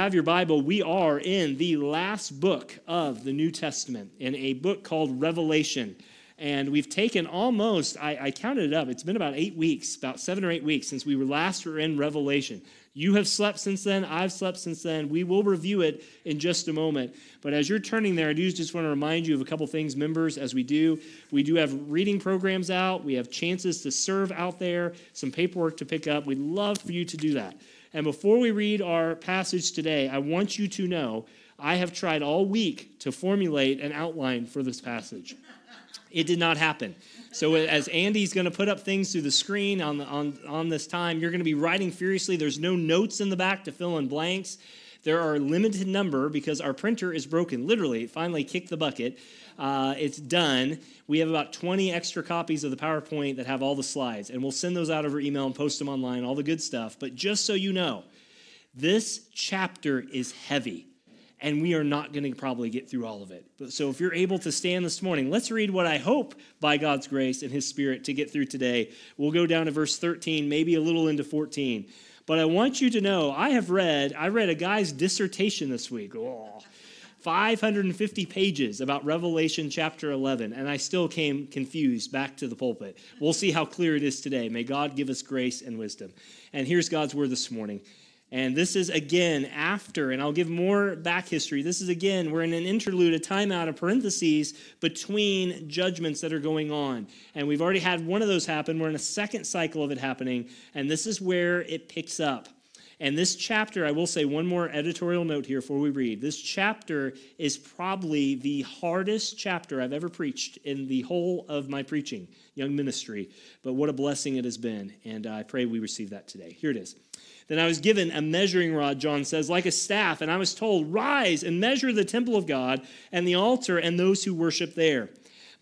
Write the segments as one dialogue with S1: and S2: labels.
S1: have your Bible, we are in the last book of the New Testament, in a book called Revelation. And we've taken almost, I, I, counted it up, it's been about eight weeks, about seven or eight weeks since we were last were in Revelation. You have slept since then, I've slept since then. We will review it in just a moment. But as you're turning there, I do just want to remind you of a couple things, members, as we do. We do have reading programs out, we have chances to serve out there, some paperwork to pick up. We'd love for you to do that. And before we read our passage today, I want you to know I have tried all week to formulate an outline for this passage. It did not happen. So as Andy's going to put up things through the screen on, the, on, on this time, you're going to be writing furiously. There's no notes in the back to fill in blanks. There are a limited number because our printer is broken. Literally, it finally kicked the bucket. Uh, it's done. We have about 20 extra copies of the PowerPoint that have all the slides, and we'll send those out over email and post them online, all the good stuff. But just so you know, this chapter is heavy, and we are not going to probably get through all of it. So if you're able to stand this morning, let's read what I hope by God's grace and His Spirit to get through today. We'll go down to verse 13, maybe a little into 14. But I want you to know, I have read, I read a guy's dissertation this week. Oh, 550 pages about Revelation chapter 11, and I still came confused back to the pulpit. We'll see how clear it is today. May God give us grace and wisdom. And here's God's word this morning. And this is again after, and I'll give more back history. This is again, we're in an interlude, a timeout, a parentheses between judgments that are going on. And we've already had one of those happen. We're in a second cycle of it happening. And this is where it picks up. And this chapter, I will say one more editorial note here before we read. This chapter is probably the hardest chapter I've ever preached in the whole of my preaching, young ministry. But what a blessing it has been. And I pray we receive that today. Here it is. Then I was given a measuring rod, John says, like a staff, and I was told, Rise and measure the temple of God and the altar and those who worship there.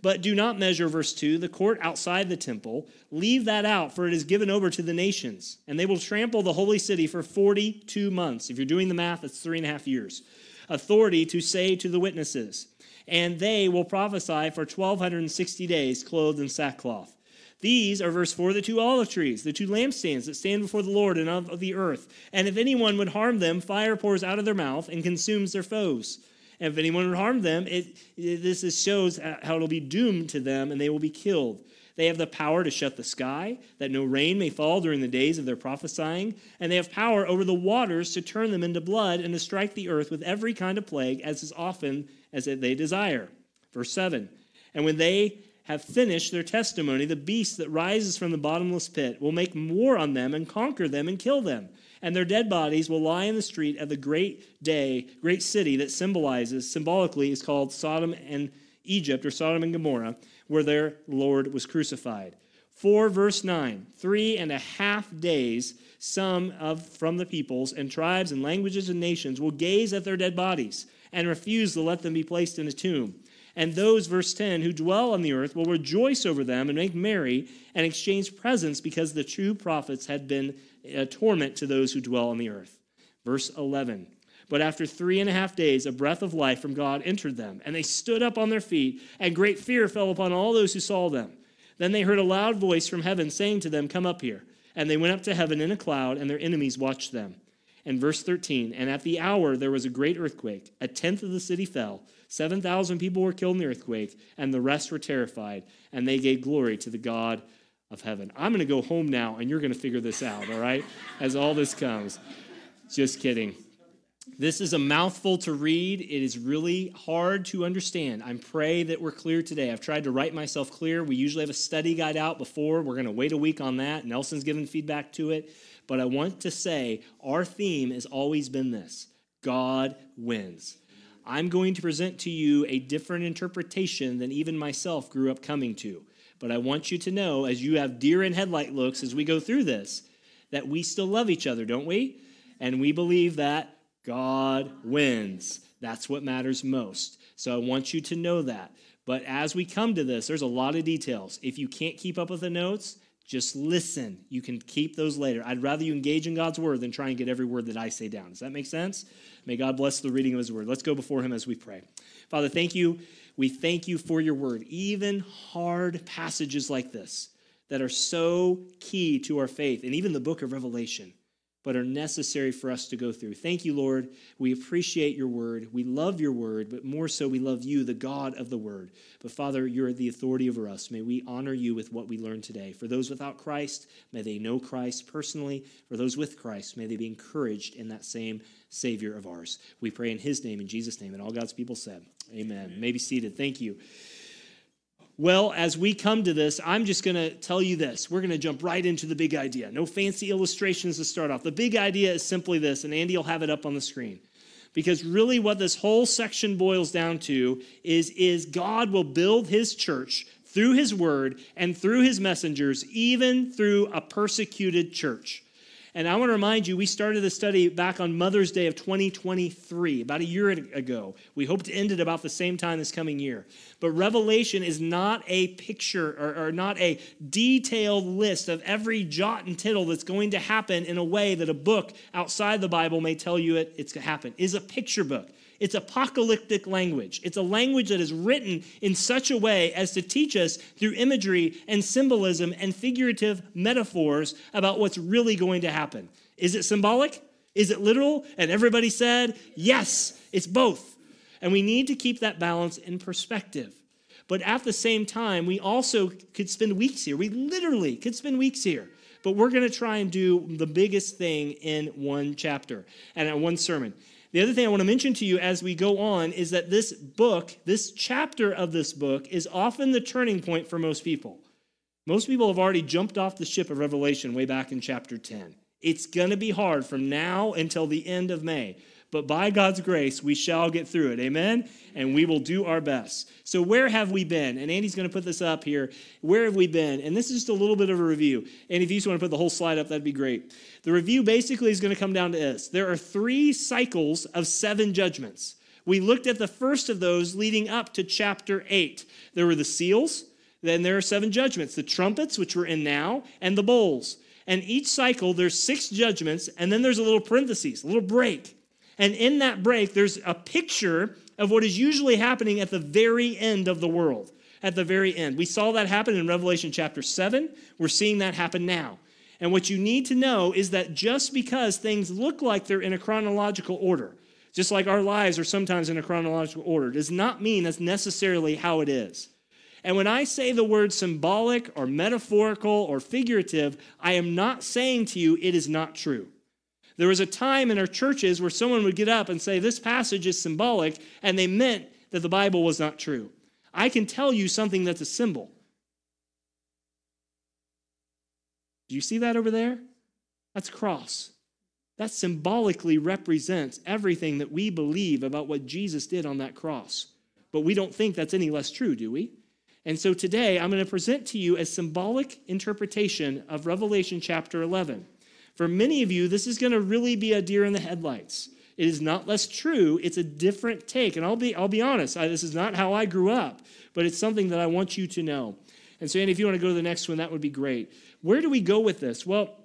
S1: But do not measure, verse 2, the court outside the temple. Leave that out, for it is given over to the nations. And they will trample the holy city for 42 months. If you're doing the math, it's three and a half years. Authority to say to the witnesses. And they will prophesy for 1,260 days, clothed in sackcloth. These are, verse 4, the two olive trees, the two lampstands that stand before the Lord and of the earth. And if anyone would harm them, fire pours out of their mouth and consumes their foes. And if anyone would harm them, it, this shows how it'll be doomed to them and they will be killed. They have the power to shut the sky, that no rain may fall during the days of their prophesying. And they have power over the waters to turn them into blood and to strike the earth with every kind of plague as is often as they desire. Verse 7 And when they have finished their testimony, the beast that rises from the bottomless pit will make war on them and conquer them and kill them and their dead bodies will lie in the street of the great day, great city that symbolizes, symbolically, is called Sodom and Egypt, or Sodom and Gomorrah, where their Lord was crucified. 4 verse 9 three and a half days some of from the peoples and tribes and languages and nations will gaze at their dead bodies and refuse to let them be placed in a tomb and those verse 10 who dwell on the earth will rejoice over them and make merry and exchange presents because the true prophets had been a torment to those who dwell on the earth. Verse 11. But after three and a half days, a breath of life from God entered them, and they stood up on their feet, and great fear fell upon all those who saw them. Then they heard a loud voice from heaven saying to them, Come up here. And they went up to heaven in a cloud, and their enemies watched them. And verse 13, and at the hour there was a great earthquake. A tenth of the city fell. 7,000 people were killed in the earthquake, and the rest were terrified, and they gave glory to the God of heaven. I'm going to go home now and you're going to figure this out, all right? As all this comes. Just kidding. This is a mouthful to read. It is really hard to understand. I pray that we're clear today. I've tried to write myself clear. We usually have a study guide out before. We're going to wait a week on that. Nelson's given feedback to it. But I want to say our theme has always been this God wins. I'm going to present to you a different interpretation than even myself grew up coming to. But I want you to know, as you have deer in headlight looks as we go through this, that we still love each other, don't we? And we believe that God wins. That's what matters most. So I want you to know that. But as we come to this, there's a lot of details. If you can't keep up with the notes, just listen. You can keep those later. I'd rather you engage in God's word than try and get every word that I say down. Does that make sense? May God bless the reading of his word. Let's go before him as we pray. Father, thank you. We thank you for your word. Even hard passages like this that are so key to our faith, and even the book of Revelation but are necessary for us to go through. Thank you, Lord. We appreciate your word. We love your word, but more so, we love you, the God of the word. But Father, you're the authority over us. May we honor you with what we learned today. For those without Christ, may they know Christ personally. For those with Christ, may they be encouraged in that same Savior of ours. We pray in his name, in Jesus' name, and all God's people said, Amen. Amen. May be seated. Thank you. Well, as we come to this, I'm just going to tell you this. We're going to jump right into the big idea. No fancy illustrations to start off. The big idea is simply this, and Andy will have it up on the screen. Because really, what this whole section boils down to is, is God will build his church through his word and through his messengers, even through a persecuted church. And I want to remind you, we started the study back on Mother's Day of 2023, about a year ago. We hope to end it about the same time this coming year. But Revelation is not a picture or, or not a detailed list of every jot and tittle that's going to happen in a way that a book outside the Bible may tell you it, it's going to happen. Is a picture book. It's apocalyptic language. It's a language that is written in such a way as to teach us through imagery and symbolism and figurative metaphors about what's really going to happen. Is it symbolic? Is it literal? And everybody said, yes, it's both. And we need to keep that balance in perspective. But at the same time, we also could spend weeks here. We literally could spend weeks here. But we're going to try and do the biggest thing in one chapter and in one sermon. The other thing I want to mention to you as we go on is that this book, this chapter of this book, is often the turning point for most people. Most people have already jumped off the ship of Revelation way back in chapter 10. It's going to be hard from now until the end of May. But by God's grace, we shall get through it. Amen? And we will do our best. So, where have we been? And Andy's going to put this up here. Where have we been? And this is just a little bit of a review. And if you just want to put the whole slide up, that'd be great. The review basically is going to come down to this there are three cycles of seven judgments. We looked at the first of those leading up to chapter 8. There were the seals, then there are seven judgments the trumpets, which we're in now, and the bowls. And each cycle, there's six judgments, and then there's a little parenthesis, a little break. And in that break, there's a picture of what is usually happening at the very end of the world. At the very end. We saw that happen in Revelation chapter 7. We're seeing that happen now. And what you need to know is that just because things look like they're in a chronological order, just like our lives are sometimes in a chronological order, does not mean that's necessarily how it is. And when I say the word symbolic or metaphorical or figurative, I am not saying to you it is not true. There was a time in our churches where someone would get up and say, This passage is symbolic, and they meant that the Bible was not true. I can tell you something that's a symbol. Do you see that over there? That's cross. That symbolically represents everything that we believe about what Jesus did on that cross. But we don't think that's any less true, do we? And so today I'm going to present to you a symbolic interpretation of Revelation chapter 11. For many of you, this is going to really be a deer in the headlights. It is not less true, it's a different take. And I'll be, I'll be honest, I, this is not how I grew up, but it's something that I want you to know. And so, Andy, if you want to go to the next one, that would be great. Where do we go with this? Well,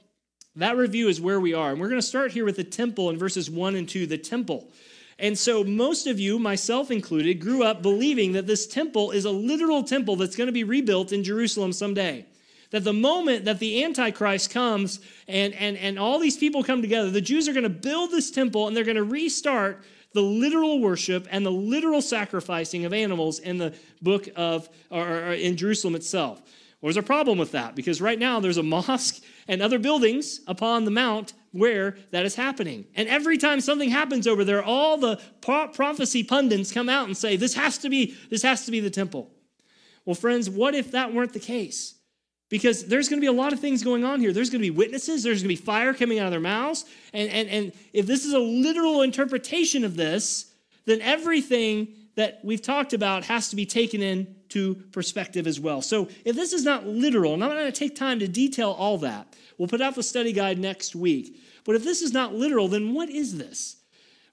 S1: that review is where we are. And we're going to start here with the temple in verses 1 and 2, the temple. And so, most of you, myself included, grew up believing that this temple is a literal temple that's going to be rebuilt in Jerusalem someday that the moment that the Antichrist comes and, and, and all these people come together, the Jews are going to build this temple and they're going to restart the literal worship and the literal sacrificing of animals in the book of, or, or in Jerusalem itself. There's a problem with that because right now there's a mosque and other buildings upon the mount where that is happening. And every time something happens over there, all the prophecy pundits come out and say, this has to be, this has to be the temple. Well, friends, what if that weren't the case? Because there's going to be a lot of things going on here. There's going to be witnesses, there's going to be fire coming out of their mouths. And, and, and if this is a literal interpretation of this, then everything that we've talked about has to be taken into perspective as well. So if this is not literal, and I'm not going to take time to detail all that, we'll put out the study guide next week. But if this is not literal, then what is this?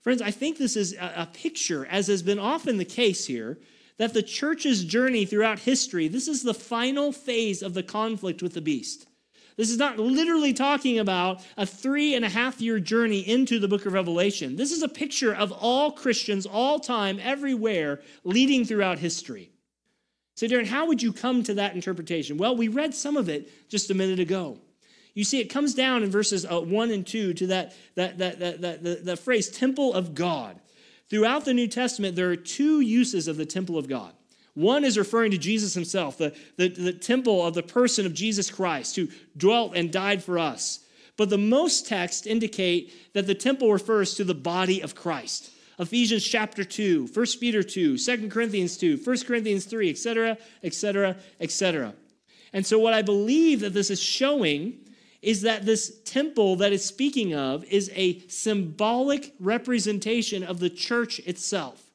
S1: Friends, I think this is a, a picture, as has been often the case here, that the church's journey throughout history, this is the final phase of the conflict with the beast. This is not literally talking about a three and a half year journey into the book of Revelation. This is a picture of all Christians, all time, everywhere, leading throughout history. So, Darren, how would you come to that interpretation? Well, we read some of it just a minute ago. You see, it comes down in verses uh, 1 and 2 to that, that, that, that, that, that, that phrase, temple of God. Throughout the New Testament, there are two uses of the temple of God. One is referring to Jesus himself, the, the, the temple of the person of Jesus Christ who dwelt and died for us. But the most texts indicate that the temple refers to the body of Christ. Ephesians chapter 2, 1 Peter 2, 2 Corinthians 2, 1 Corinthians 3, etc., etc., etc. And so, what I believe that this is showing is that this temple that it's speaking of is a symbolic representation of the church itself.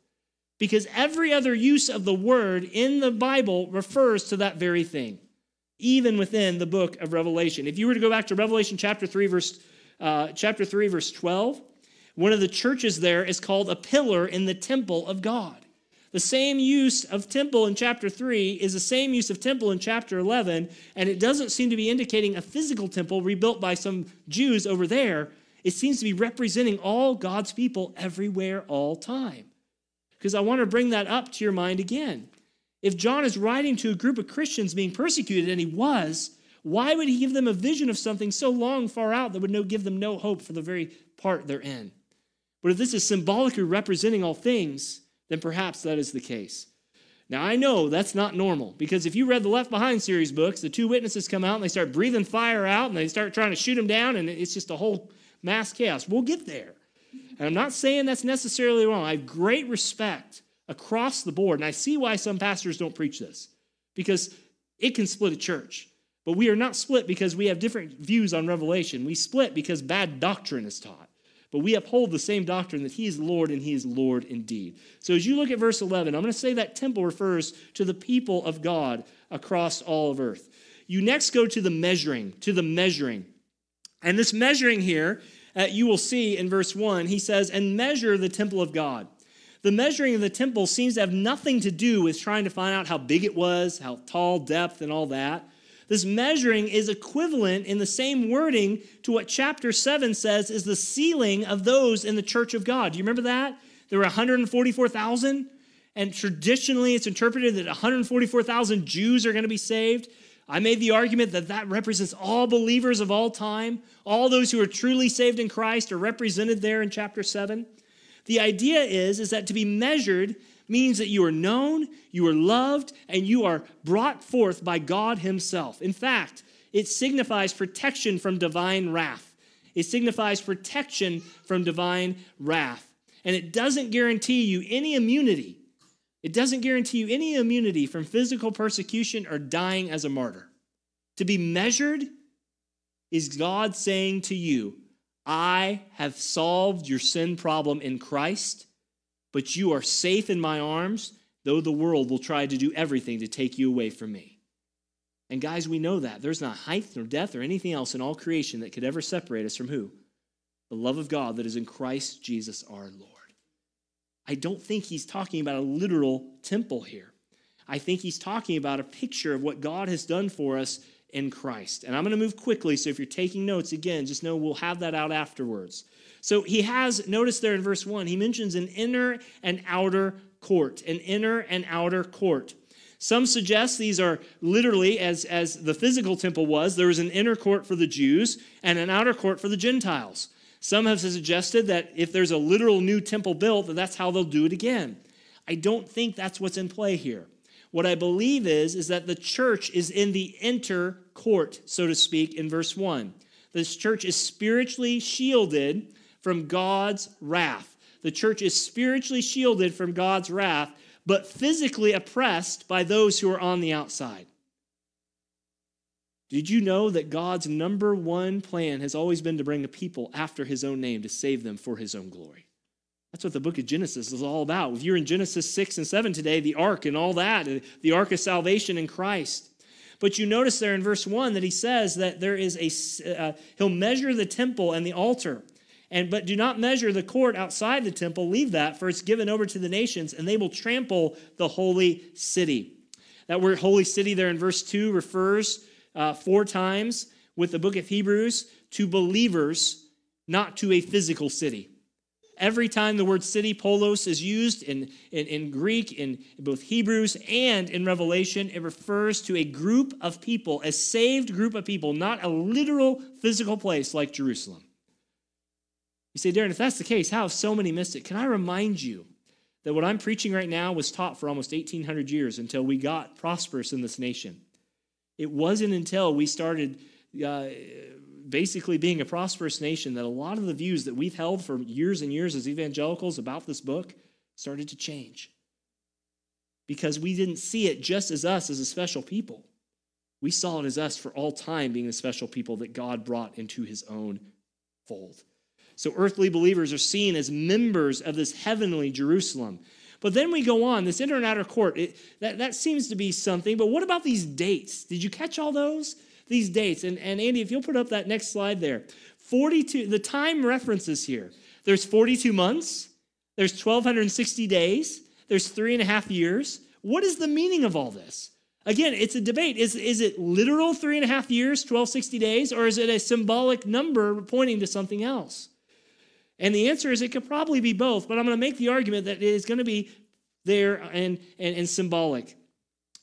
S1: Because every other use of the word in the Bible refers to that very thing, even within the book of Revelation. If you were to go back to Revelation chapter 3, verse, uh, chapter 3, verse 12, one of the churches there is called a pillar in the temple of God. The same use of temple in chapter 3 is the same use of temple in chapter 11, and it doesn't seem to be indicating a physical temple rebuilt by some Jews over there. It seems to be representing all God's people everywhere, all time. Because I want to bring that up to your mind again. If John is writing to a group of Christians being persecuted, and he was, why would he give them a vision of something so long far out that would no, give them no hope for the very part they're in? But if this is symbolically representing all things, then perhaps that is the case. Now, I know that's not normal because if you read the Left Behind series books, the two witnesses come out and they start breathing fire out and they start trying to shoot them down, and it's just a whole mass chaos. We'll get there. And I'm not saying that's necessarily wrong. I have great respect across the board, and I see why some pastors don't preach this because it can split a church. But we are not split because we have different views on Revelation. We split because bad doctrine is taught. But we uphold the same doctrine that He is Lord and He is Lord indeed. So as you look at verse 11, I'm going to say that temple refers to the people of God across all of earth. You next go to the measuring, to the measuring. And this measuring here, uh, you will see in verse 1, he says, and measure the temple of God. The measuring of the temple seems to have nothing to do with trying to find out how big it was, how tall, depth, and all that. This measuring is equivalent in the same wording to what chapter 7 says is the sealing of those in the church of God. Do you remember that? There were 144,000, and traditionally it's interpreted that 144,000 Jews are going to be saved. I made the argument that that represents all believers of all time. All those who are truly saved in Christ are represented there in chapter 7. The idea is, is that to be measured means that you are known, you are loved, and you are brought forth by God Himself. In fact, it signifies protection from divine wrath. It signifies protection from divine wrath. And it doesn't guarantee you any immunity. It doesn't guarantee you any immunity from physical persecution or dying as a martyr. To be measured is God saying to you, I have solved your sin problem in Christ but you are safe in my arms, though the world will try to do everything to take you away from me. And guys, we know that. There's not height nor depth or anything else in all creation that could ever separate us from who? The love of God that is in Christ Jesus our Lord. I don't think he's talking about a literal temple here. I think he's talking about a picture of what God has done for us in Christ. And I'm going to move quickly, so if you're taking notes, again, just know we'll have that out afterwards. So he has, notice there in verse 1, he mentions an inner and outer court, an inner and outer court. Some suggest these are literally, as, as the physical temple was, there was an inner court for the Jews and an outer court for the Gentiles. Some have suggested that if there's a literal new temple built, that that's how they'll do it again. I don't think that's what's in play here. What I believe is, is that the church is in the inner court, so to speak, in verse 1. This church is spiritually shielded from God's wrath. The church is spiritually shielded from God's wrath, but physically oppressed by those who are on the outside. Did you know that God's number one plan has always been to bring a people after his own name to save them for his own glory? That's what the book of Genesis is all about. If you're in Genesis 6 and 7 today, the ark and all that, the ark of salvation in Christ. But you notice there in verse 1 that he says that there is a, uh, he'll measure the temple and the altar. And but do not measure the court outside the temple, leave that, for it's given over to the nations, and they will trample the holy city. That word holy city there in verse 2 refers uh, four times with the book of Hebrews to believers, not to a physical city. Every time the word city, polis, is used in, in, in Greek, in, both Hebrews and in Revelation, it refers to a group of people, a saved group of people, not a literal physical place like Jerusalem. You say, Darren, if that's the case, how have so many missed it? Can I remind you that what I'm preaching right now was taught for almost 1,800 years until we got prosperous in this nation? It wasn't until we started uh, basically being a prosperous nation that a lot of the views that we've held for years and years as evangelicals about this book started to change. Because we didn't see it just as us as a special people. We saw it as us for all time being the special people that God brought into his own fold. So earthly believers are seen as members of this heavenly Jerusalem. But then we go on, this inner and outer court, it, that, that seems to be something. But what about these dates? Did you catch all those? These dates. And, and Andy, if you'll put up that next slide there 42, the time references here. There's 42 months, there's 1,260 days, there's three and a half years. What is the meaning of all this? Again, it's a debate. Is, is it literal three and a half years, 1260 days, or is it a symbolic number pointing to something else? And the answer is it could probably be both, but I'm going to make the argument that it is going to be there and, and, and symbolic.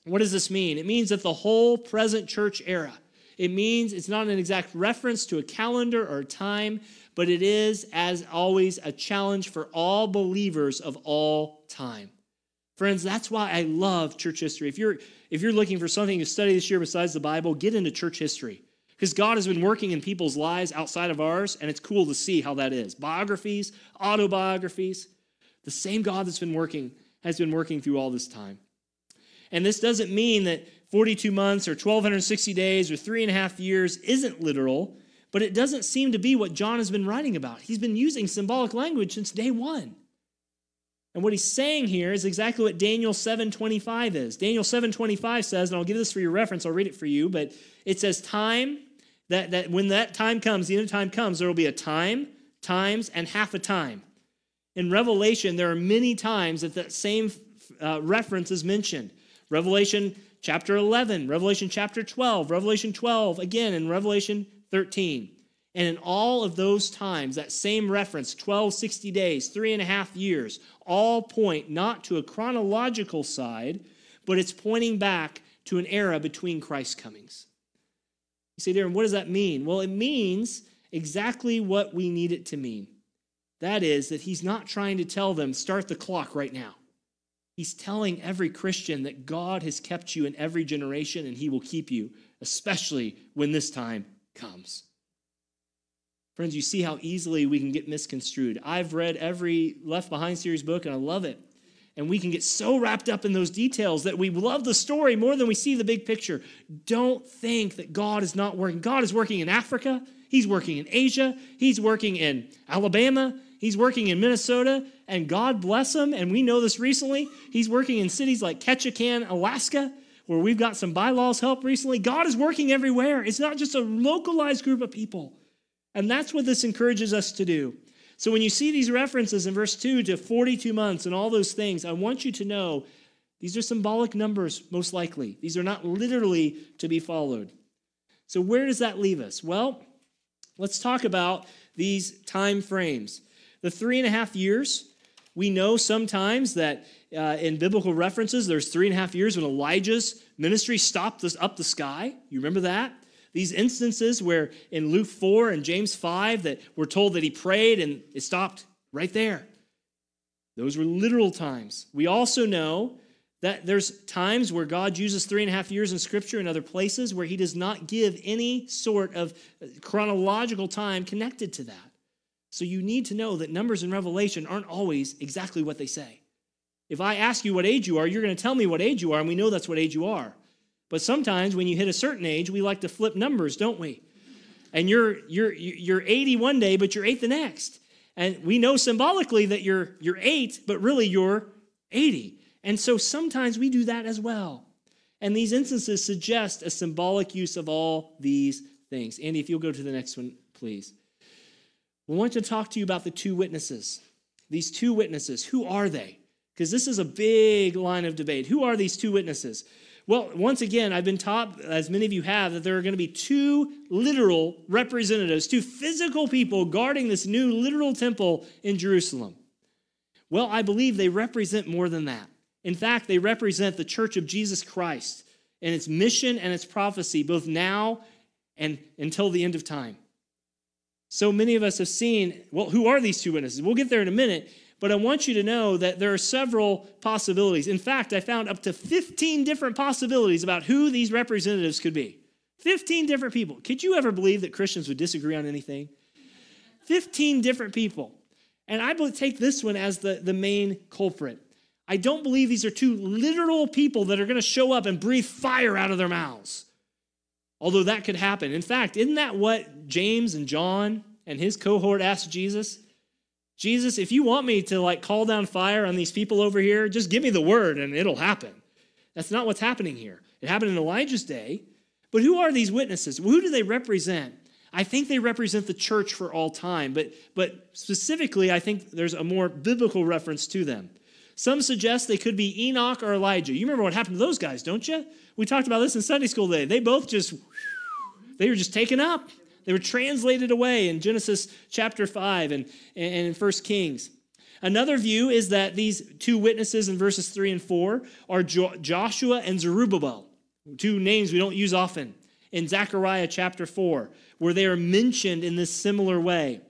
S1: What does this mean? It means that the whole present church era, it means it's not an exact reference to a calendar or a time, but it is, as always, a challenge for all believers of all time. Friends, that's why I love church history. If you're, if you're looking for something to study this year besides the Bible, get into church history. Because God has been working in people's lives outside of ours, and it's cool to see how that is. Biographies, autobiographies, the same God that's been working has been working through all this time. And this doesn't mean that 42 months or 1,260 days or three and a half years isn't literal, but it doesn't seem to be what John has been writing about. He's been using symbolic language since day one. And what he's saying here is exactly what Daniel 7:25 is. Daniel 7:25 says, and I'll give this for your reference, I'll read it for you, but it says time that, that when that time comes, the end of time comes, there will be a time, times, and half a time. In Revelation, there are many times that that same uh, reference is mentioned. Revelation chapter 11, Revelation chapter 12, Revelation 12, again in Revelation 13. And in all of those times, that same reference, 12, 60 days, three and a half years, all point not to a chronological side, but it's pointing back to an era between Christ's comings. You say, Darren, what does that mean? Well, it means exactly what we need it to mean. That is, that he's not trying to tell them, start the clock right now. He's telling every Christian that God has kept you in every generation and he will keep you, especially when this time comes. Friends, you see how easily we can get misconstrued. I've read every Left Behind series book and I love it. And we can get so wrapped up in those details that we love the story more than we see the big picture. Don't think that God is not working. God is working in Africa, He's working in Asia, He's working in Alabama, He's working in Minnesota, and God bless him. And we know this recently. He's working in cities like Ketchikan, Alaska, where we've got some bylaws help recently. God is working everywhere. It's not just a localized group of people. And that's what this encourages us to do. So when you see these references in verse 2 to 42 months and all those things, I want you to know these are symbolic numbers, most likely. These are not literally to be followed. So where does that leave us? Well, let's talk about these time frames. The three and a half years, we know sometimes that uh, in biblical references, there's three and a half years when Elijah's ministry stopped this, up the sky. You remember that? These instances where in Luke 4 and James 5 that we're told that he prayed and it stopped right there. Those were literal times. We also know that there's times where God uses three and a half years in Scripture and other places where he does not give any sort of chronological time connected to that. So you need to know that numbers in Revelation aren't always exactly what they say. If I ask you what age you are, you're going to tell me what age you are, and we know that's what age you are. But sometimes when you hit a certain age, we like to flip numbers, don't we? And you're you're you're 80 one day, but you're 8 the next. And we know symbolically that you're you're 8, but really you're 80. And so sometimes we do that as well. And these instances suggest a symbolic use of all these things. Andy, if you'll go to the next one, please. I want to talk to you about the two witnesses. These two witnesses, who are they? Because this is a big line of debate. Who are these two witnesses? Well, once again, I've been taught, as many of you have, that there are going to be two literal representatives, two physical people guarding this new literal temple in Jerusalem. Well, I believe they represent more than that. In fact, they represent the church of Jesus Christ and its mission and its prophecy, both now and until the end of time. So many of us have seen, well, who are these two witnesses? We'll get there in a minute, but I want you to know that there are several possibilities. In fact, I found up to 15 different possibilities about who these representatives could be. 15 different people. Could you ever believe that Christians would disagree on anything? 15 different people. And I take this one as the, the main culprit. I don't believe these are two literal people that are going to show up and breathe fire out of their mouths. Although that could happen. In fact, isn't that what James and John and his cohort asked Jesus? Jesus, if you want me to like call down fire on these people over here, just give me the word and it'll happen. That's not what's happening here. It happened in Elijah's day. But who are these witnesses? Who do they represent? I think they represent the church for all time, but, but specifically, I think there's a more biblical reference to them. Some suggest they could be Enoch or Elijah. You remember what happened to those guys, don't you? We talked about this in Sunday school today. They both just, they were just taken up. They were translated away in Genesis chapter 5 and, and in 1 Kings. Another view is that these two witnesses in verses 3 and 4 are jo- Joshua and Zerubbabel, two names we don't use often, in Zechariah chapter 4, where they are mentioned in this similar way.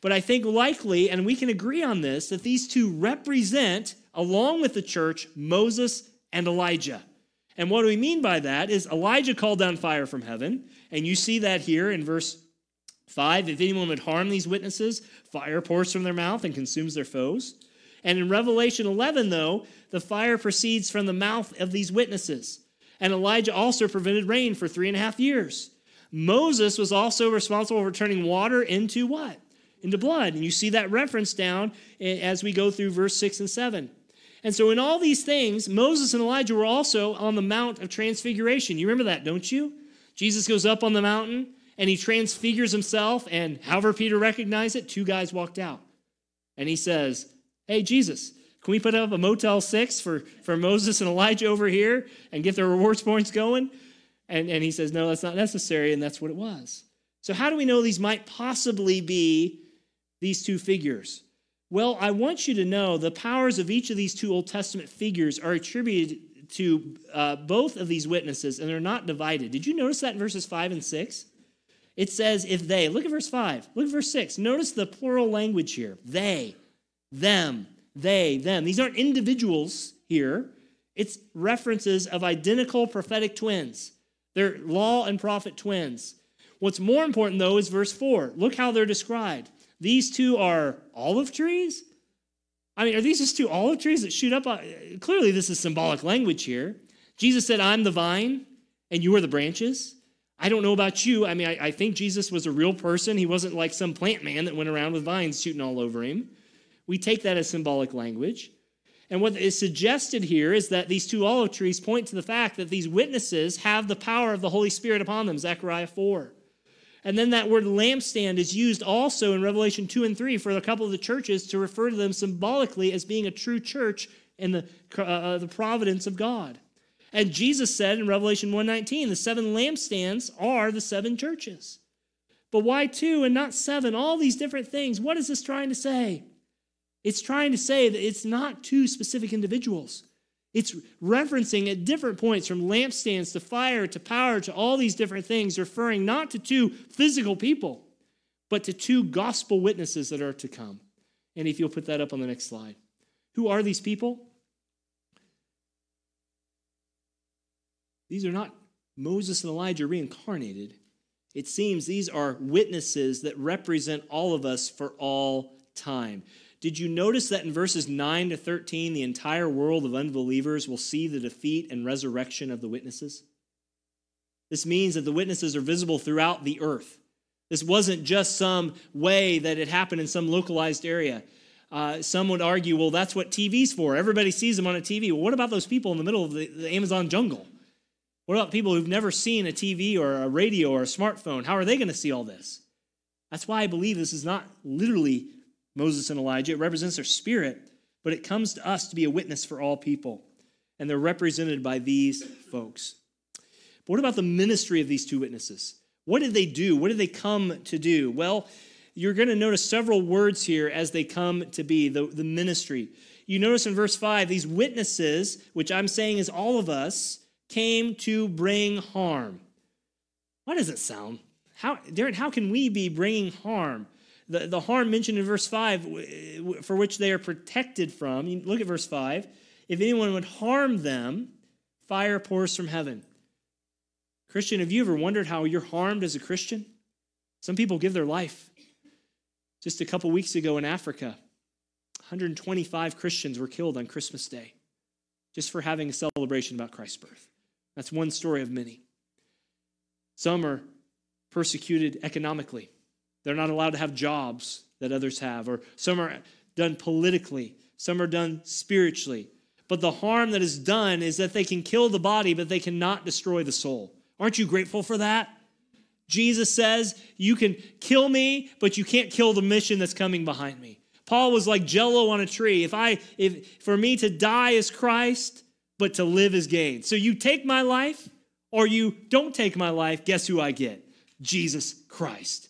S1: But I think likely, and we can agree on this, that these two represent, along with the church, Moses and Elijah. And what do we mean by that is Elijah called down fire from heaven, and you see that here in verse 5. If anyone would harm these witnesses, fire pours from their mouth and consumes their foes. And in Revelation 11, though, the fire proceeds from the mouth of these witnesses. And Elijah also prevented rain for three and a half years. Moses was also responsible for turning water into what? Into blood. And you see that reference down eh, as we go through verse 6 and 7. And so, in all these things, Moses and Elijah were also on the Mount of Transfiguration. You remember that, don't you? Jesus goes up on the mountain and he transfigures himself, and however Peter recognized it, two guys walked out. And he says, Hey, Jesus, can we put up a Motel 6 for, for Moses and Elijah over here and get their rewards points going? And, and he says, No, that's not necessary, and that's what it was. So, how do we know these might possibly be these two figures? Well, I want you to know the powers of each of these two Old Testament figures are attributed to uh, both of these witnesses, and they're not divided. Did you notice that in verses 5 and 6? It says, if they. Look at verse 5. Look at verse 6. Notice the plural language here. They, them, they, them. These aren't individuals here, it's references of identical prophetic twins. They're law and prophet twins. What's more important, though, is verse 4. Look how they're described. These two are olive trees? I mean, are these just two olive trees that shoot up? Clearly, this is symbolic language here. Jesus said, I'm the vine, and you are the branches. I don't know about you. I mean, I, I, think Jesus was a real person. He wasn't like some plant man that went around with vines shooting all over him. We take that as symbolic language. And what is suggested here is that these two olive trees point to the fact that these witnesses have the power of the Holy Spirit upon them, Zechariah 4. And then that word lampstand is used also in Revelation 2 and 3 for a couple of the churches to refer to them symbolically as being a true church in the, uh, uh the providence of God. And Jesus said in Revelation 1:19, the seven lampstands are the seven churches. But why two and not seven? All these different things. What is this trying to say? It's trying to say that it's not two specific individuals. It's referencing at different points from lampstands to fire to power to all these different things, referring not to two physical people, but to two gospel witnesses that are to come. And if you'll put that up on the next slide. Who are these people? These are not Moses and Elijah reincarnated. It seems these are witnesses that represent all of us for all time. Did you notice that in verses 9 to 13, the entire world of unbelievers will see the defeat and resurrection of the witnesses? This means that the witnesses are visible throughout the earth. This wasn't just some way that it happened in some localized area. Uh, some would argue, well, that's what TV's for. Everybody sees them on a TV. Well, what about those people in the middle of the, the Amazon jungle? What about people who've never seen a TV or a radio or a smartphone? How are they going to see all this? That's why I believe this is not literally Moses and Elijah. It represents their spirit, but it comes to us to be a witness for all people. And they're represented by these folks. But what about the ministry of these two witnesses? What did they do? What did they come to do? Well, you're going to notice several words here as they come to be the, the ministry. You notice in verse 5, these witnesses, which I'm saying is all of us, came to bring harm. Why does it sound? How, Darren, how can we be bringing harm? The, the harm mentioned in verse 5, for which they are protected from, look at verse 5. If anyone would harm them, fire pours from heaven. Christian, have you ever wondered how you're harmed as a Christian? Some people give their life. Just a couple weeks ago in Africa, 125 Christians were killed on Christmas Day just for having a celebration about Christ's birth. That's one story of many. Some are persecuted economically. They're not allowed to have jobs that others have, or some are done politically, some are done spiritually. But the harm that is done is that they can kill the body, but they cannot destroy the soul. Aren't you grateful for that? Jesus says, You can kill me, but you can't kill the mission that's coming behind me. Paul was like jello on a tree. If I if for me to die is Christ, but to live is gain. So you take my life or you don't take my life, guess who I get? Jesus Christ.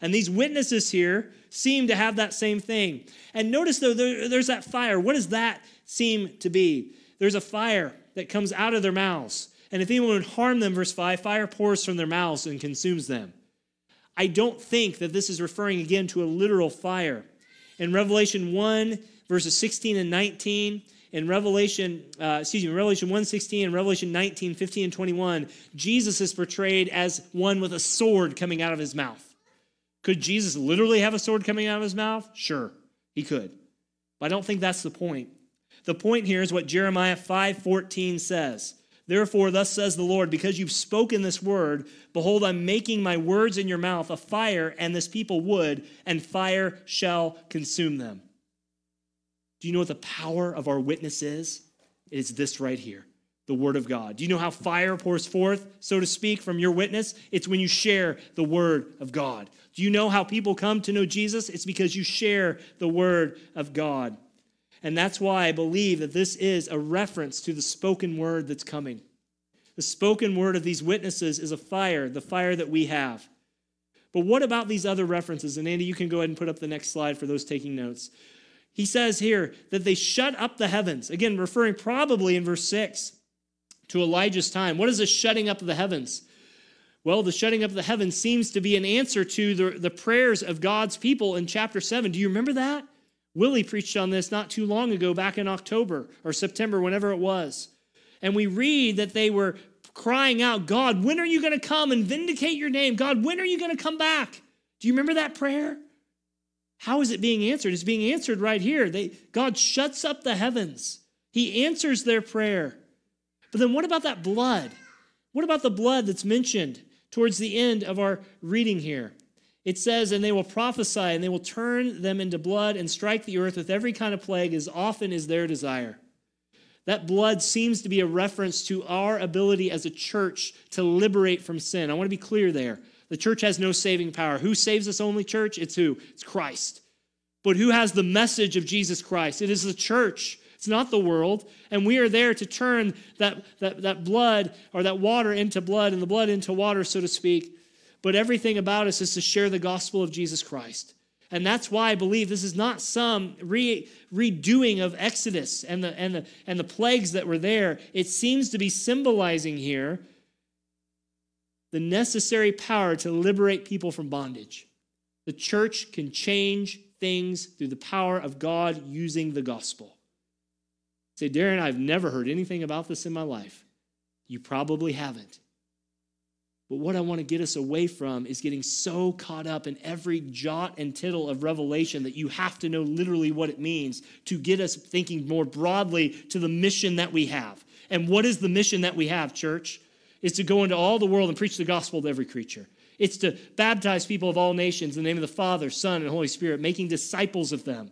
S1: And these witnesses here seem to have that same thing. And notice though, there, there's that fire. What does that seem to be? There's a fire that comes out of their mouths. And if anyone would harm them, verse 5, fire pours from their mouths and consumes them. I don't think that this is referring again to a literal fire. In Revelation 1, verses 16 and 19, in Revelation, uh, excuse me, Revelation 1:16 and Revelation 19, 15 and 21, Jesus is portrayed as one with a sword coming out of his mouth. Could Jesus literally have a sword coming out of his mouth? Sure, he could. But I don't think that's the point. The point here is what Jeremiah 5:14 says. Therefore, thus says the Lord, because you've spoken this word, behold, I'm making my words in your mouth a fire, and this people wood, and fire shall consume them. Do you know what the power of our witness is? It is this right here the Word of God. Do you know how fire pours forth, so to speak, from your witness? It's when you share the Word of God. Do you know how people come to know Jesus? It's because you share the Word of God. And that's why I believe that this is a reference to the spoken word that's coming. The spoken word of these witnesses is a fire, the fire that we have. But what about these other references? And Andy, you can go ahead and put up the next slide for those taking notes. He says here that they shut up the heavens. Again, referring probably in verse 6 to Elijah's time. What is the shutting up of the heavens? Well, the shutting up of the heavens seems to be an answer to the, the prayers of God's people in chapter 7. Do you remember that? Willie preached on this not too long ago, back in October or September, whenever it was. And we read that they were crying out, God, when are you going to come and vindicate your name? God, when are you going to come back? Do you remember that prayer? How is it being answered? It's being answered right here. They, God shuts up the heavens, He answers their prayer. But then what about that blood? What about the blood that's mentioned towards the end of our reading here? It says, and they will prophesy, and they will turn them into blood and strike the earth with every kind of plague as often as their desire. That blood seems to be a reference to our ability as a church to liberate from sin. I want to be clear there. The church has no saving power. Who saves us only, church? It's who? It's Christ. But who has the message of Jesus Christ? It is the church. It's not the world. And we are there to turn that, that, that blood or that water into blood and the blood into water, so to speak, but everything about us is to share the gospel of Jesus Christ. And that's why I believe this is not some re- redoing of Exodus and the, and, the, and the plagues that were there. It seems to be symbolizing here the necessary power to liberate people from bondage. The church can change things through the power of God using the gospel. Say, Darren, I've never heard anything about this in my life. You probably haven't. But what I want to get us away from is getting so caught up in every jot and tittle of revelation that you have to know literally what it means to get us thinking more broadly to the mission that we have. And what is the mission that we have, church? Is to go into all the world and preach the gospel to every creature. It's to baptize people of all nations in the name of the Father, Son, and Holy Spirit, making disciples of them.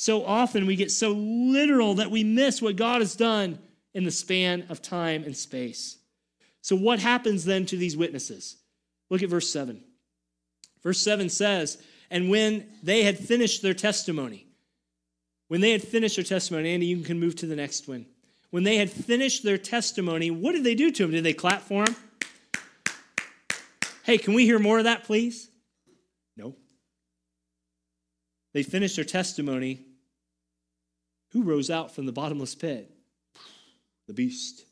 S1: So often we get so literal that we miss what God has done in the span of time and space. So, what happens then to these witnesses? Look at verse 7. Verse 7 says, And when they had finished their testimony, when they had finished their testimony, Andy, you can move to the next one. When they had finished their testimony, what did they do to him? Did they clap for him? Hey, can we hear more of that, please? No. They finished their testimony. Who rose out from the bottomless pit? The beast.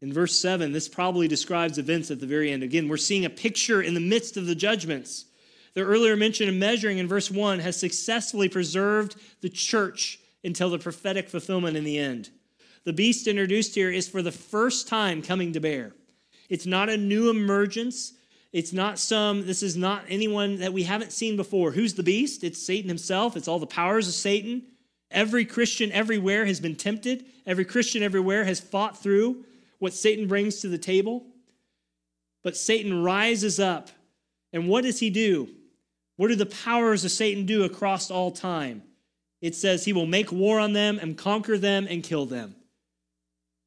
S1: In verse 7, this probably describes events at the very end. Again, we're seeing a picture in the midst of the judgments. The earlier mention of measuring in verse 1 has successfully preserved the church until the prophetic fulfillment in the end. The beast introduced here is for the first time coming to bear. It's not a new emergence. It's not some, this is not anyone that we haven't seen before. Who's the beast? It's Satan himself. It's all the powers of Satan. Every Christian everywhere has been tempted. Every Christian everywhere has fought through what Satan brings to the table. But Satan rises up. And what does he do? What do the powers of Satan do across all time? It says he will make war on them and conquer them and kill them.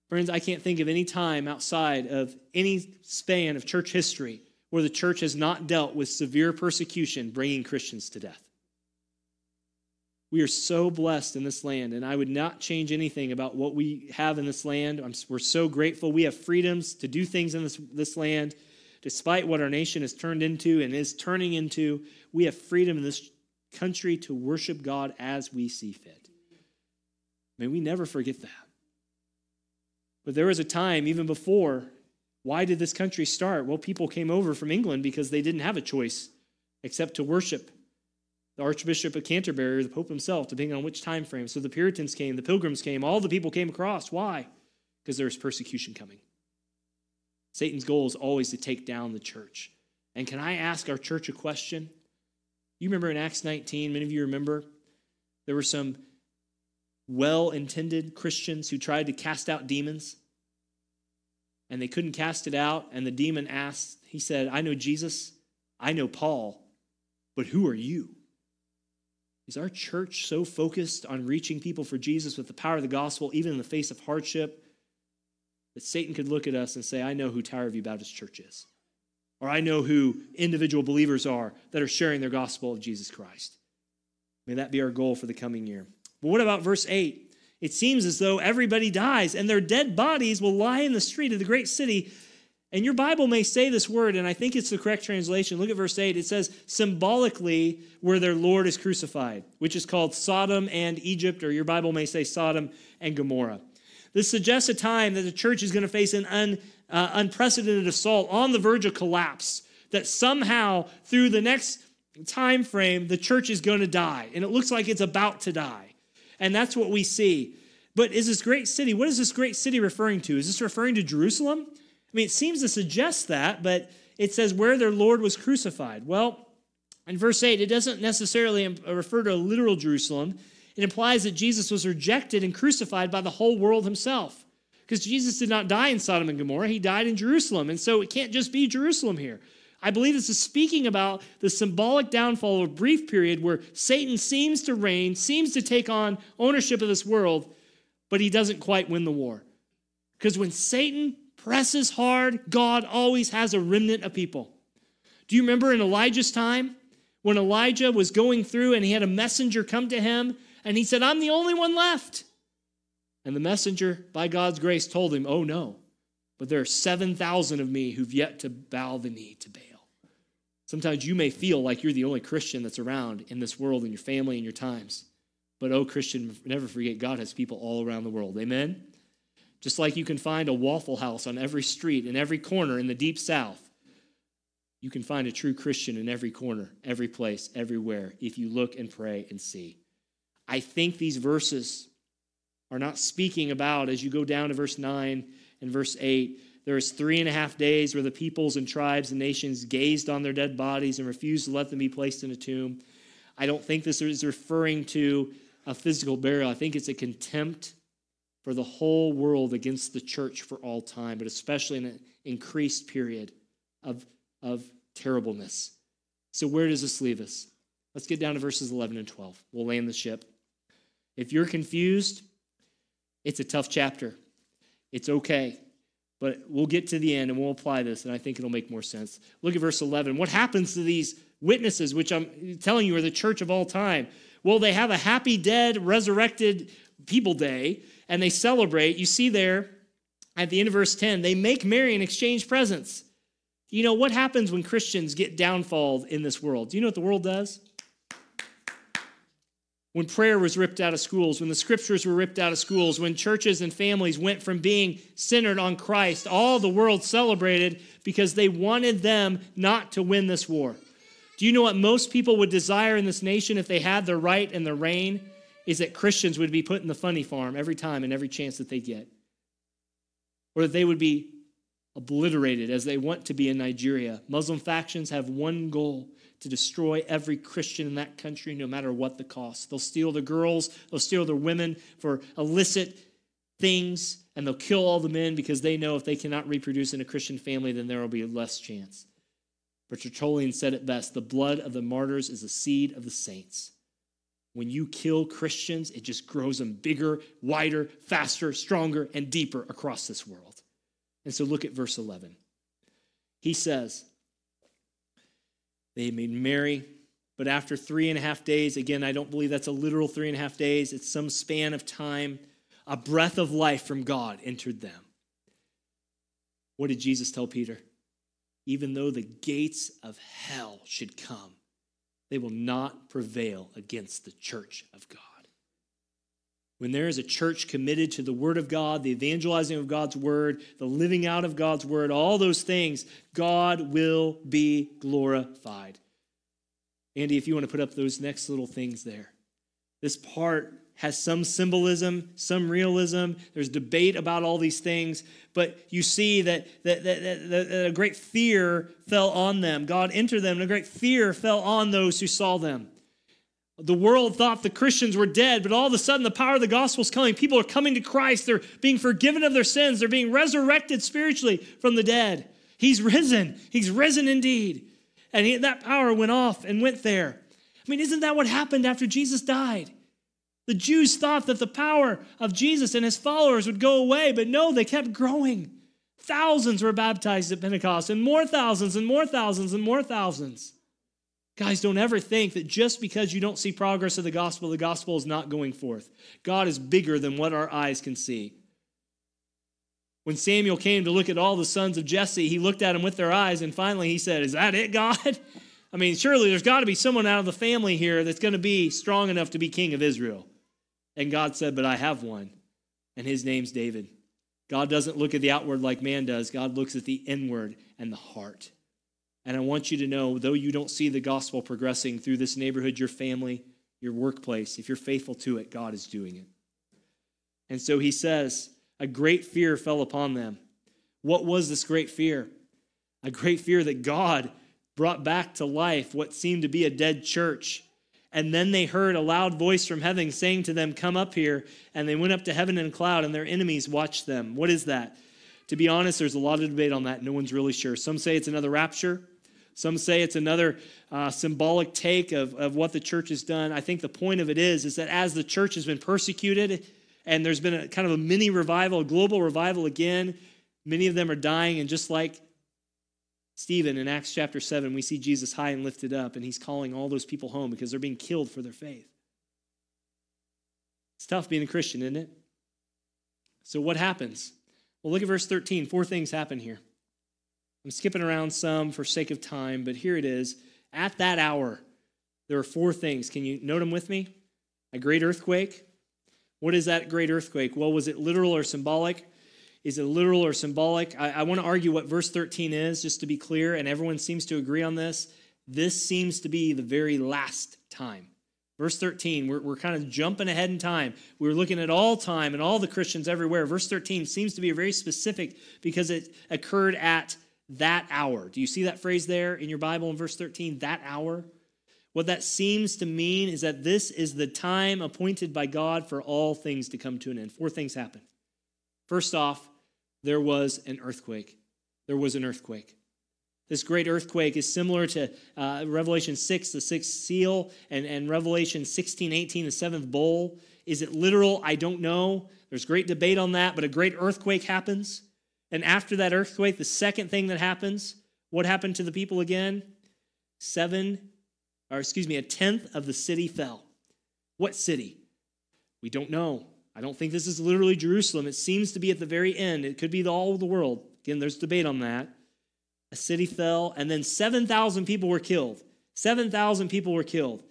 S1: Friends, I can't think of any time outside of any span of church history where the church has not dealt with severe persecution bringing Christians to death. We are so blessed in this land, and I would not change anything about what we have in this land. I'm, we're so grateful. We have freedoms to do things in this, this land, despite what our nation has turned into and is turning into. We have freedom in this country to worship God as we see fit. May we never forget that. But there was a time, even before, why did this country start? Well, people came over from England because they didn't have a choice except to worship the Archbishop of Canterbury or the Pope himself, depending on which time frame. So the Puritans came, the Pilgrims came, all the people came across. Why? Because there was persecution coming. Satan's goal is always to take down the church. And can I ask our church a question? You remember in Acts 19, many of you remember, there were some well intended Christians who tried to cast out demons. And they couldn't cast it out. And the demon asked, He said, I know Jesus, I know Paul, but who are you? Is our church so focused on reaching people for Jesus with the power of the gospel, even in the face of hardship, that Satan could look at us and say, I know who Tower View Baptist Church is? Or I know who individual believers are that are sharing their gospel of Jesus Christ. May that be our goal for the coming year. But what about verse 8? It seems as though everybody dies and their dead bodies will lie in the street of the great city and your Bible may say this word, and I think it's the correct translation. Look at verse 8. It says, symbolically, where their Lord is crucified, which is called Sodom and Egypt, or your Bible may say Sodom and Gomorrah. This suggests a time that the church is going to face an un, uh, unprecedented assault on the verge of collapse, that somehow through the next time frame, the church is going to die, and it looks like it's about to die. And that's what we see. But is this great city, what is this great city referring to? Is this referring to Jerusalem? Mean, it seems to suggest that, but it says where their Lord was crucified. Well, in verse 8, it doesn't necessarily uh, refer to a literal Jerusalem. It implies that Jesus was rejected and crucified by the whole world himself. Because Jesus did not die in Sodom and Gomorrah, he died in Jerusalem. And so it can't just be Jerusalem here. I believe this is speaking about the symbolic downfall of a brief period where Satan seems to reign, seems to take on ownership of this world, but he doesn't quite win the war. Because when Satan presses hard, God always has a remnant of people. Do you remember in Elijah's time when Elijah was going through and he had a messenger come to him and he said, I'm the only one left? And the messenger, by God's grace, told him, Oh no, but there are 7,000 of me who've yet to bow the knee to Baal. Sometimes you may feel like you're the only Christian that's around in this world, in your family, in your times. But oh, Christian, never forget God has people all around the world. Amen? Just like you can find a Waffle House on every street, in every corner in the deep south, you can find a true Christian in every corner, every place, everywhere, if you look and pray and see. I think these verses are not speaking about, as you go down to verse 9 and verse 8, there is three and a half days where the peoples and tribes and nations gazed on their dead bodies and refused to let them be placed in a tomb. I don't think this is referring to a physical burial. I think it's a contempt for the whole world against the church for all time, but especially in an increased period of, of terribleness. So, where does this leave us? Let's get down to verses 11 and 12. We'll land the ship. If you're confused, it's a tough chapter. It's okay. But we'll get to the end and we'll apply this, and I think it'll make more sense. Look at verse 11. What happens to these witnesses, which I'm telling you are the church of all time. Well, they have a happy, dead, resurrected people day, and they celebrate. You see there at the end of verse 10, they make merry and exchange presents. You know, what happens when Christians get downfalled in this world? Do you know what the world does? When prayer was ripped out of schools, when the scriptures were ripped out of schools, when churches and families went from being centered on Christ, all the world celebrated because they wanted them not to win this war. Do you know what most people would desire in this nation if they had their right and their reign? Is that Christians would be put in the funny farm every time and every chance that they get. Or that they would be obliterated as they want to be in Nigeria. Muslim factions have one goal to destroy every Christian in that country, no matter what the cost. They'll steal the girls, they'll steal their women for illicit things, and they'll kill all the men because they know if they cannot reproduce in a Christian family, then there will be less chance. But Tertullian said it best the blood of the martyrs is the seed of the saints. When you kill Christians, it just grows them bigger, wider, faster, stronger, and deeper across this world. And so look at verse 11. He says, They made merry, but after three and a half days, again, I don't believe that's a literal three and a half days, it's some span of time, a breath of life from God entered them. What did Jesus tell Peter? Even though the gates of hell should come, they will not prevail against the church of God. When there is a church committed to the Word of God, the evangelizing of God's Word, the living out of God's Word, all those things, God will be glorified. Andy, if you want to put up those next little things there. This part has some symbolism, some realism. There's debate about all these things, but you see that, that, that, that, that a great fear fell on them. God entered them, and a great fear fell on those who saw them. The world thought the Christians were dead, but all of a sudden the power of the gospel is coming. People are coming to Christ. They're being forgiven of their sins. They're being resurrected spiritually from the dead. He's risen. He's risen indeed. And he, that power went off and went there. I mean, isn't that what happened after Jesus died? The Jews thought that the power of Jesus and his followers would go away, but no, they kept growing. Thousands were baptized at Pentecost, and more thousands, and more thousands, and more thousands. Guys, don't ever think that just because you don't see progress of the gospel, the gospel is not going forth. God is bigger than what our eyes can see. When Samuel came to look at all the sons of Jesse, he looked at them with their eyes, and finally he said, Is that it, God? I mean, surely there's got to be someone out of the family here that's going to be strong enough to be king of Israel. And God said, But I have one, and his name's David. God doesn't look at the outward like man does, God looks at the inward and the heart. And I want you to know, though you don't see the gospel progressing through this neighborhood, your family, your workplace, if you're faithful to it, God is doing it. And so he says, a great fear fell upon them. What was this great fear? A great fear that God brought back to life what seemed to be a dead church. And then they heard a loud voice from heaven saying to them, Come up here. And they went up to heaven in a cloud, and their enemies watched them. What is that? To be honest, there's a lot of debate on that. No one's really sure. Some say it's another rapture. Some say it's another uh, symbolic take of, of what the church has done. I think the point of it is, is that as the church has been persecuted and there's been a kind of a mini revival, a global revival again, many of them are dying. And just like Stephen in Acts chapter 7, we see Jesus high and lifted up, and he's calling all those people home because they're being killed for their faith. It's tough being a Christian, isn't it? So, what happens? Well, look at verse 13. Four things happen here. I'm skipping around some for sake of time, but here it is. At that hour, there are four things. Can you note them with me? A great earthquake. What is that great earthquake? Well, was it literal or symbolic? Is it literal or symbolic? I, I want to argue what verse 13 is, just to be clear, and everyone seems to agree on this. This seems to be the very last time. Verse 13, we're, we're kind of jumping ahead in time. We're looking at all time and all the Christians everywhere. Verse 13 seems to be very specific because it occurred at that hour. Do you see that phrase there in your Bible in verse 13? That hour? What that seems to mean is that this is the time appointed by God for all things to come to an end. Four things happen. First off, there was an earthquake. There was an earthquake. This great earthquake is similar to uh, Revelation 6, the sixth seal, and, and Revelation 16, 18, the seventh bowl. Is it literal? I don't know. There's great debate on that, but a great earthquake happens. And after that earthquake, the second thing that happens, what happened to the people again? seven, or excuse me, a tenth of the city fell. What city? We don't know. I don't think this is literally Jerusalem. It seems to be at the very end. It could be the, all the world. Again, there's debate on that. A city fell, and then 7,000 people were killed. 7,000 people were killed.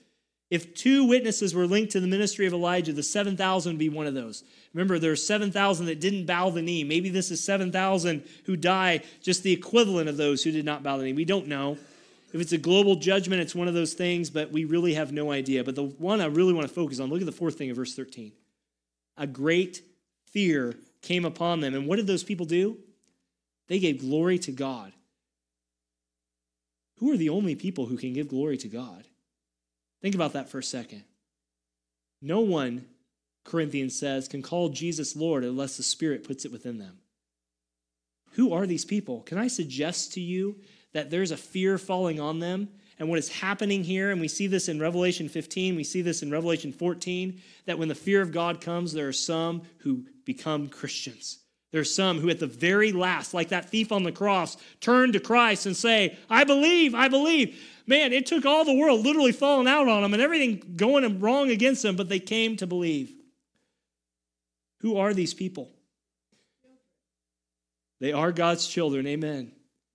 S1: If two witnesses were linked to the ministry of Elijah, the 7,000 would be one of those. Remember, there are 7,000 that didn't bow the knee. Maybe this is 7,000 who die, just the equivalent of those who did not bow the knee. We don't know. If it's a global judgment, it's one of those things, but we really have no idea. But the one I really want to focus on, look at the fourth thing of verse 13. A great fear came upon them. And what did those people do? They gave glory to God. Who are the only people who can give glory to God? Think about that for a second. No one, Corinthians says, can call Jesus Lord unless the Spirit puts it within them. Who are these people? Can I suggest to you that there's a fear falling on them? And what is happening here, and we see this in Revelation 15, we see this in Revelation 14, that when the fear of God comes, there are some who become Christians. There are some who, at the very last, like that thief on the cross, turn to Christ and say, I believe, I believe. Man, it took all the world literally falling out on them and everything going wrong against them, but they came to believe. Who are these people? They are God's children. Amen.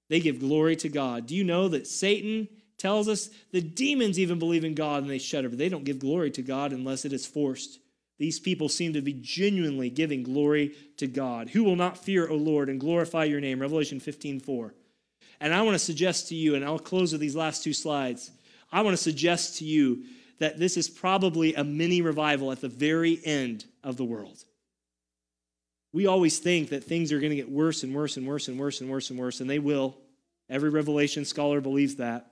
S1: They give glory to God. Do you know that Satan tells us the demons even believe in God and they shudder, but they don't give glory to God unless it is forced? These people seem to be genuinely giving glory to God. Who will not fear, O Lord, and glorify your name? Revelation 15 4. And I want to suggest to you, and I'll close with these last two slides. I want to suggest to you that this is probably a mini revival at the very end of the world. We always think that things are going to get worse and worse and worse and worse and worse and worse, and they will. Every Revelation scholar believes that.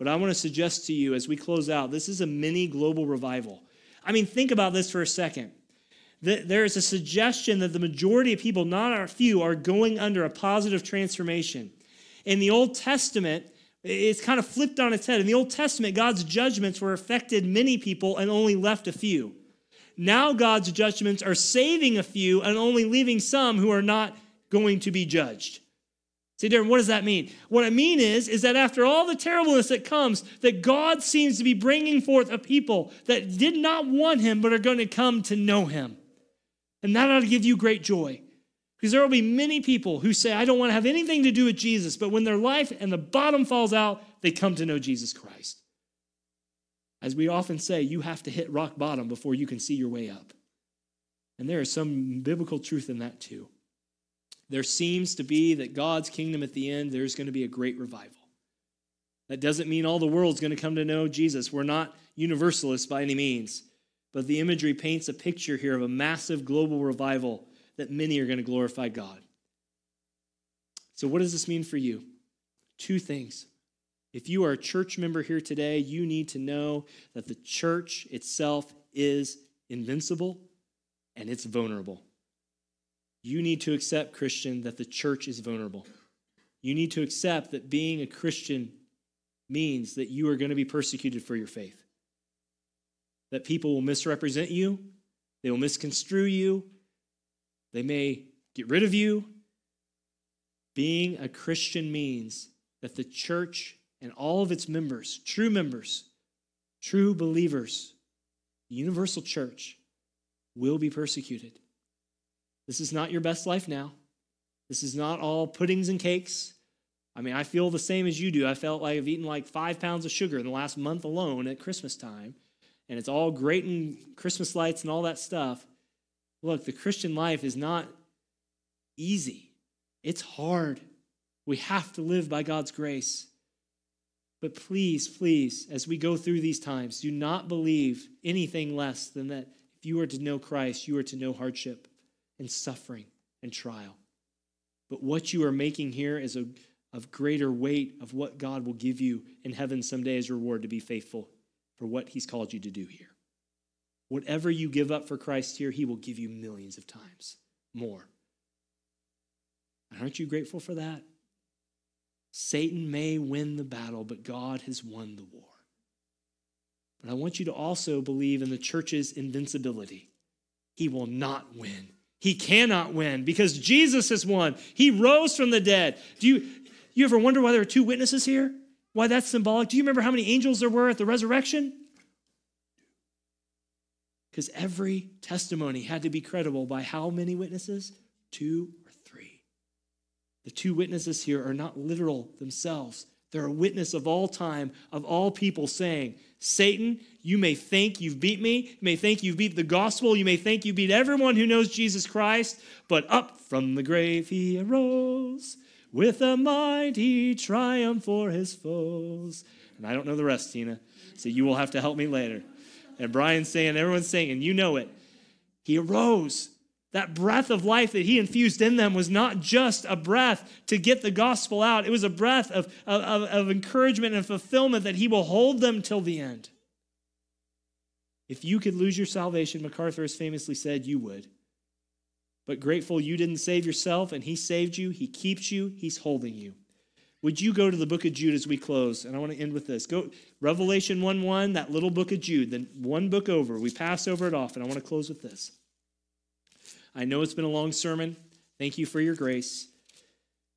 S1: But I want to suggest to you as we close out, this is a mini global revival. I mean, think about this for a second. There is a suggestion that the majority of people, not a few, are going under a positive transformation. In the Old Testament, it's kind of flipped on its head. In the Old Testament, God's judgments were affected many people and only left a few. Now God's judgments are saving a few and only leaving some who are not going to be judged. See, Darren, what does that mean? What I mean is, is that after all the terribleness that comes, that God seems to be bringing forth a people that did not want him, but are going to come to know him. And that ought to give you great joy. Because there will be many people who say, I don't want to have anything to do with Jesus, but when their life and the bottom falls out, they come to know Jesus Christ. As we often say, you have to hit rock bottom before you can see your way up. And there is some biblical truth in that too. There seems to be that God's kingdom at the end, there's going to be a great revival. That doesn't mean all the world's going to come to know Jesus. We're not universalists by any means. But the imagery paints a picture here of a massive global revival that many are going to glorify God. So, what does this mean for you? Two things. If you are a church member here today, you need to know that the church itself is invincible and it's vulnerable. You need to accept, Christian, that the church is vulnerable. You need to accept that being a Christian means that you are going to be persecuted for your faith. That people will misrepresent you, they will misconstrue you, they may get rid of you. Being a Christian means that the church and all of its members, true members, true believers, the universal church, will be persecuted. This is not your best life now. This is not all puddings and cakes. I mean, I feel the same as you do. I felt like I've eaten like five pounds of sugar in the last month alone at Christmas time, and it's all great and Christmas lights and all that stuff. Look, the Christian life is not easy, it's hard. We have to live by God's grace. But please, please, as we go through these times, do not believe anything less than that if you are to know Christ, you are to know hardship and suffering and trial. But what you are making here is a, of greater weight of what God will give you in heaven someday as reward to be faithful for what He's called you to do here. Whatever you give up for Christ here, He will give you millions of times more. Aren't you grateful for that? Satan may win the battle, but God has won the war. But I want you to also believe in the church's invincibility. He will not win. He cannot win because Jesus has won. He rose from the dead. Do you, you ever wonder why there are two witnesses here? why that's symbolic? Do you remember how many angels there were at the resurrection? Because every testimony had to be credible by how many witnesses? Two or three. The two witnesses here are not literal themselves. They're a witness of all time, of all people saying, Satan, you may think you've beat me. You may think you've beat the gospel. You may think you beat everyone who knows Jesus Christ. But up from the grave he arose with a mighty triumph for his foes. And I don't know the rest, Tina. So you will have to help me later. And Brian's saying, everyone's saying, and you know it. He arose. That breath of life that he infused in them was not just a breath to get the gospel out, it was a breath of, of, of encouragement and fulfillment that he will hold them till the end. If you could lose your salvation, MacArthur has famously said, you would. But grateful you didn't save yourself and he saved you, he keeps you, he's holding you. Would you go to the book of Jude as we close? And I want to end with this. Go Revelation 1 1, that little book of Jude, then one book over. We pass over it often. And I want to close with this. I know it's been a long sermon. Thank you for your grace.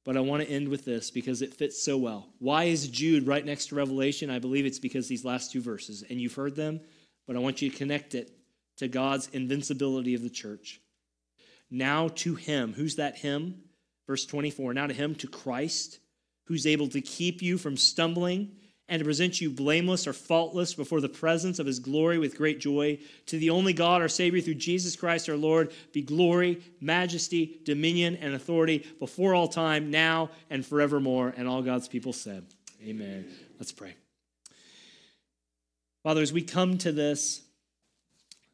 S1: But I want to end with this because it fits so well. Why is Jude right next to Revelation? I believe it's because these last two verses, and you've heard them, but I want you to connect it to God's invincibility of the church. Now to him, who's that him? Verse 24, now to him, to Christ who's able to keep you from stumbling and to present you blameless or faultless before the presence of his glory with great joy. To the only God, our Savior, through Jesus Christ our Lord, be glory, majesty, dominion, and authority before all time, now and forevermore. And all God's people said, Amen. Let's pray. Father, as we come to this,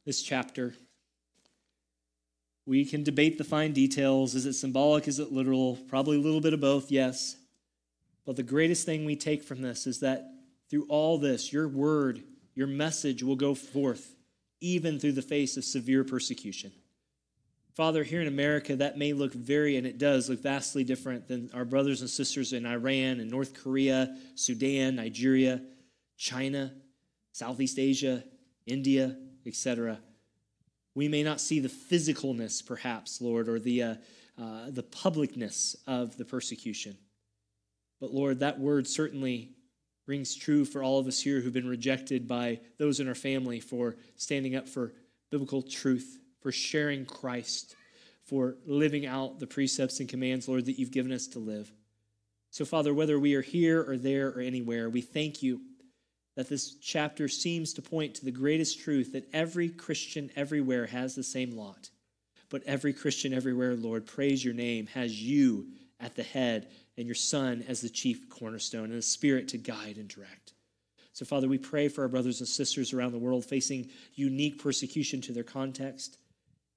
S1: this chapter, we can debate the fine details. Is it symbolic? Is it literal? Probably a little bit of both, yes. But the greatest thing we take from this is that through all this, your word, your message will go forth, even through the face of severe persecution. Father, here in America, that may look very, and it does look vastly different than our brothers and sisters in Iran and North Korea, Sudan, Nigeria, China, Southeast Asia, India, etc. We may not see the physicalness, perhaps, Lord, or the, uh, uh, the publicness of the persecution. But Lord, that word certainly rings true for all of us here who've been rejected by those in our family for standing up for biblical truth, for sharing Christ, for living out the precepts and commands, Lord, that you've given us to live. So, Father, whether we are here or there or anywhere, we thank you that this chapter seems to point to the greatest truth that every Christian everywhere has the same lot. But every Christian everywhere, Lord, praise your name, has you at the head and your Son as the chief cornerstone and the Spirit to guide and direct. So, Father, we pray for our brothers and sisters around the world facing unique persecution to their context.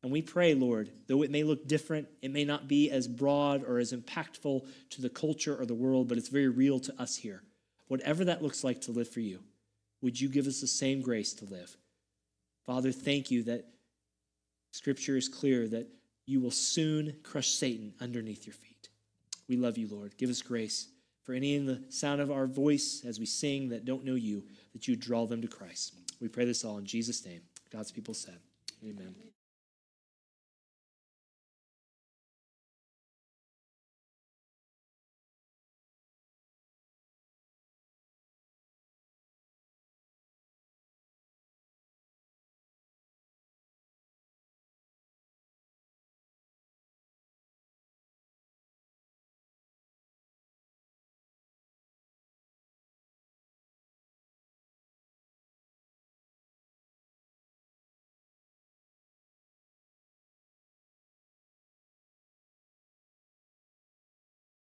S1: And we pray, Lord, though it may look different, it may not be as broad or as impactful to the culture or the world, but it's very real to us here. Whatever that looks like to live for you, would you give us the same grace to live? Father, thank you that Scripture is clear that you will soon crush Satan underneath your feet. We love you, Lord. Give us grace. For any in the sound of our voice as we sing that don't know you, that you draw them to Christ. We pray this all in Jesus' name. God's people said, Amen.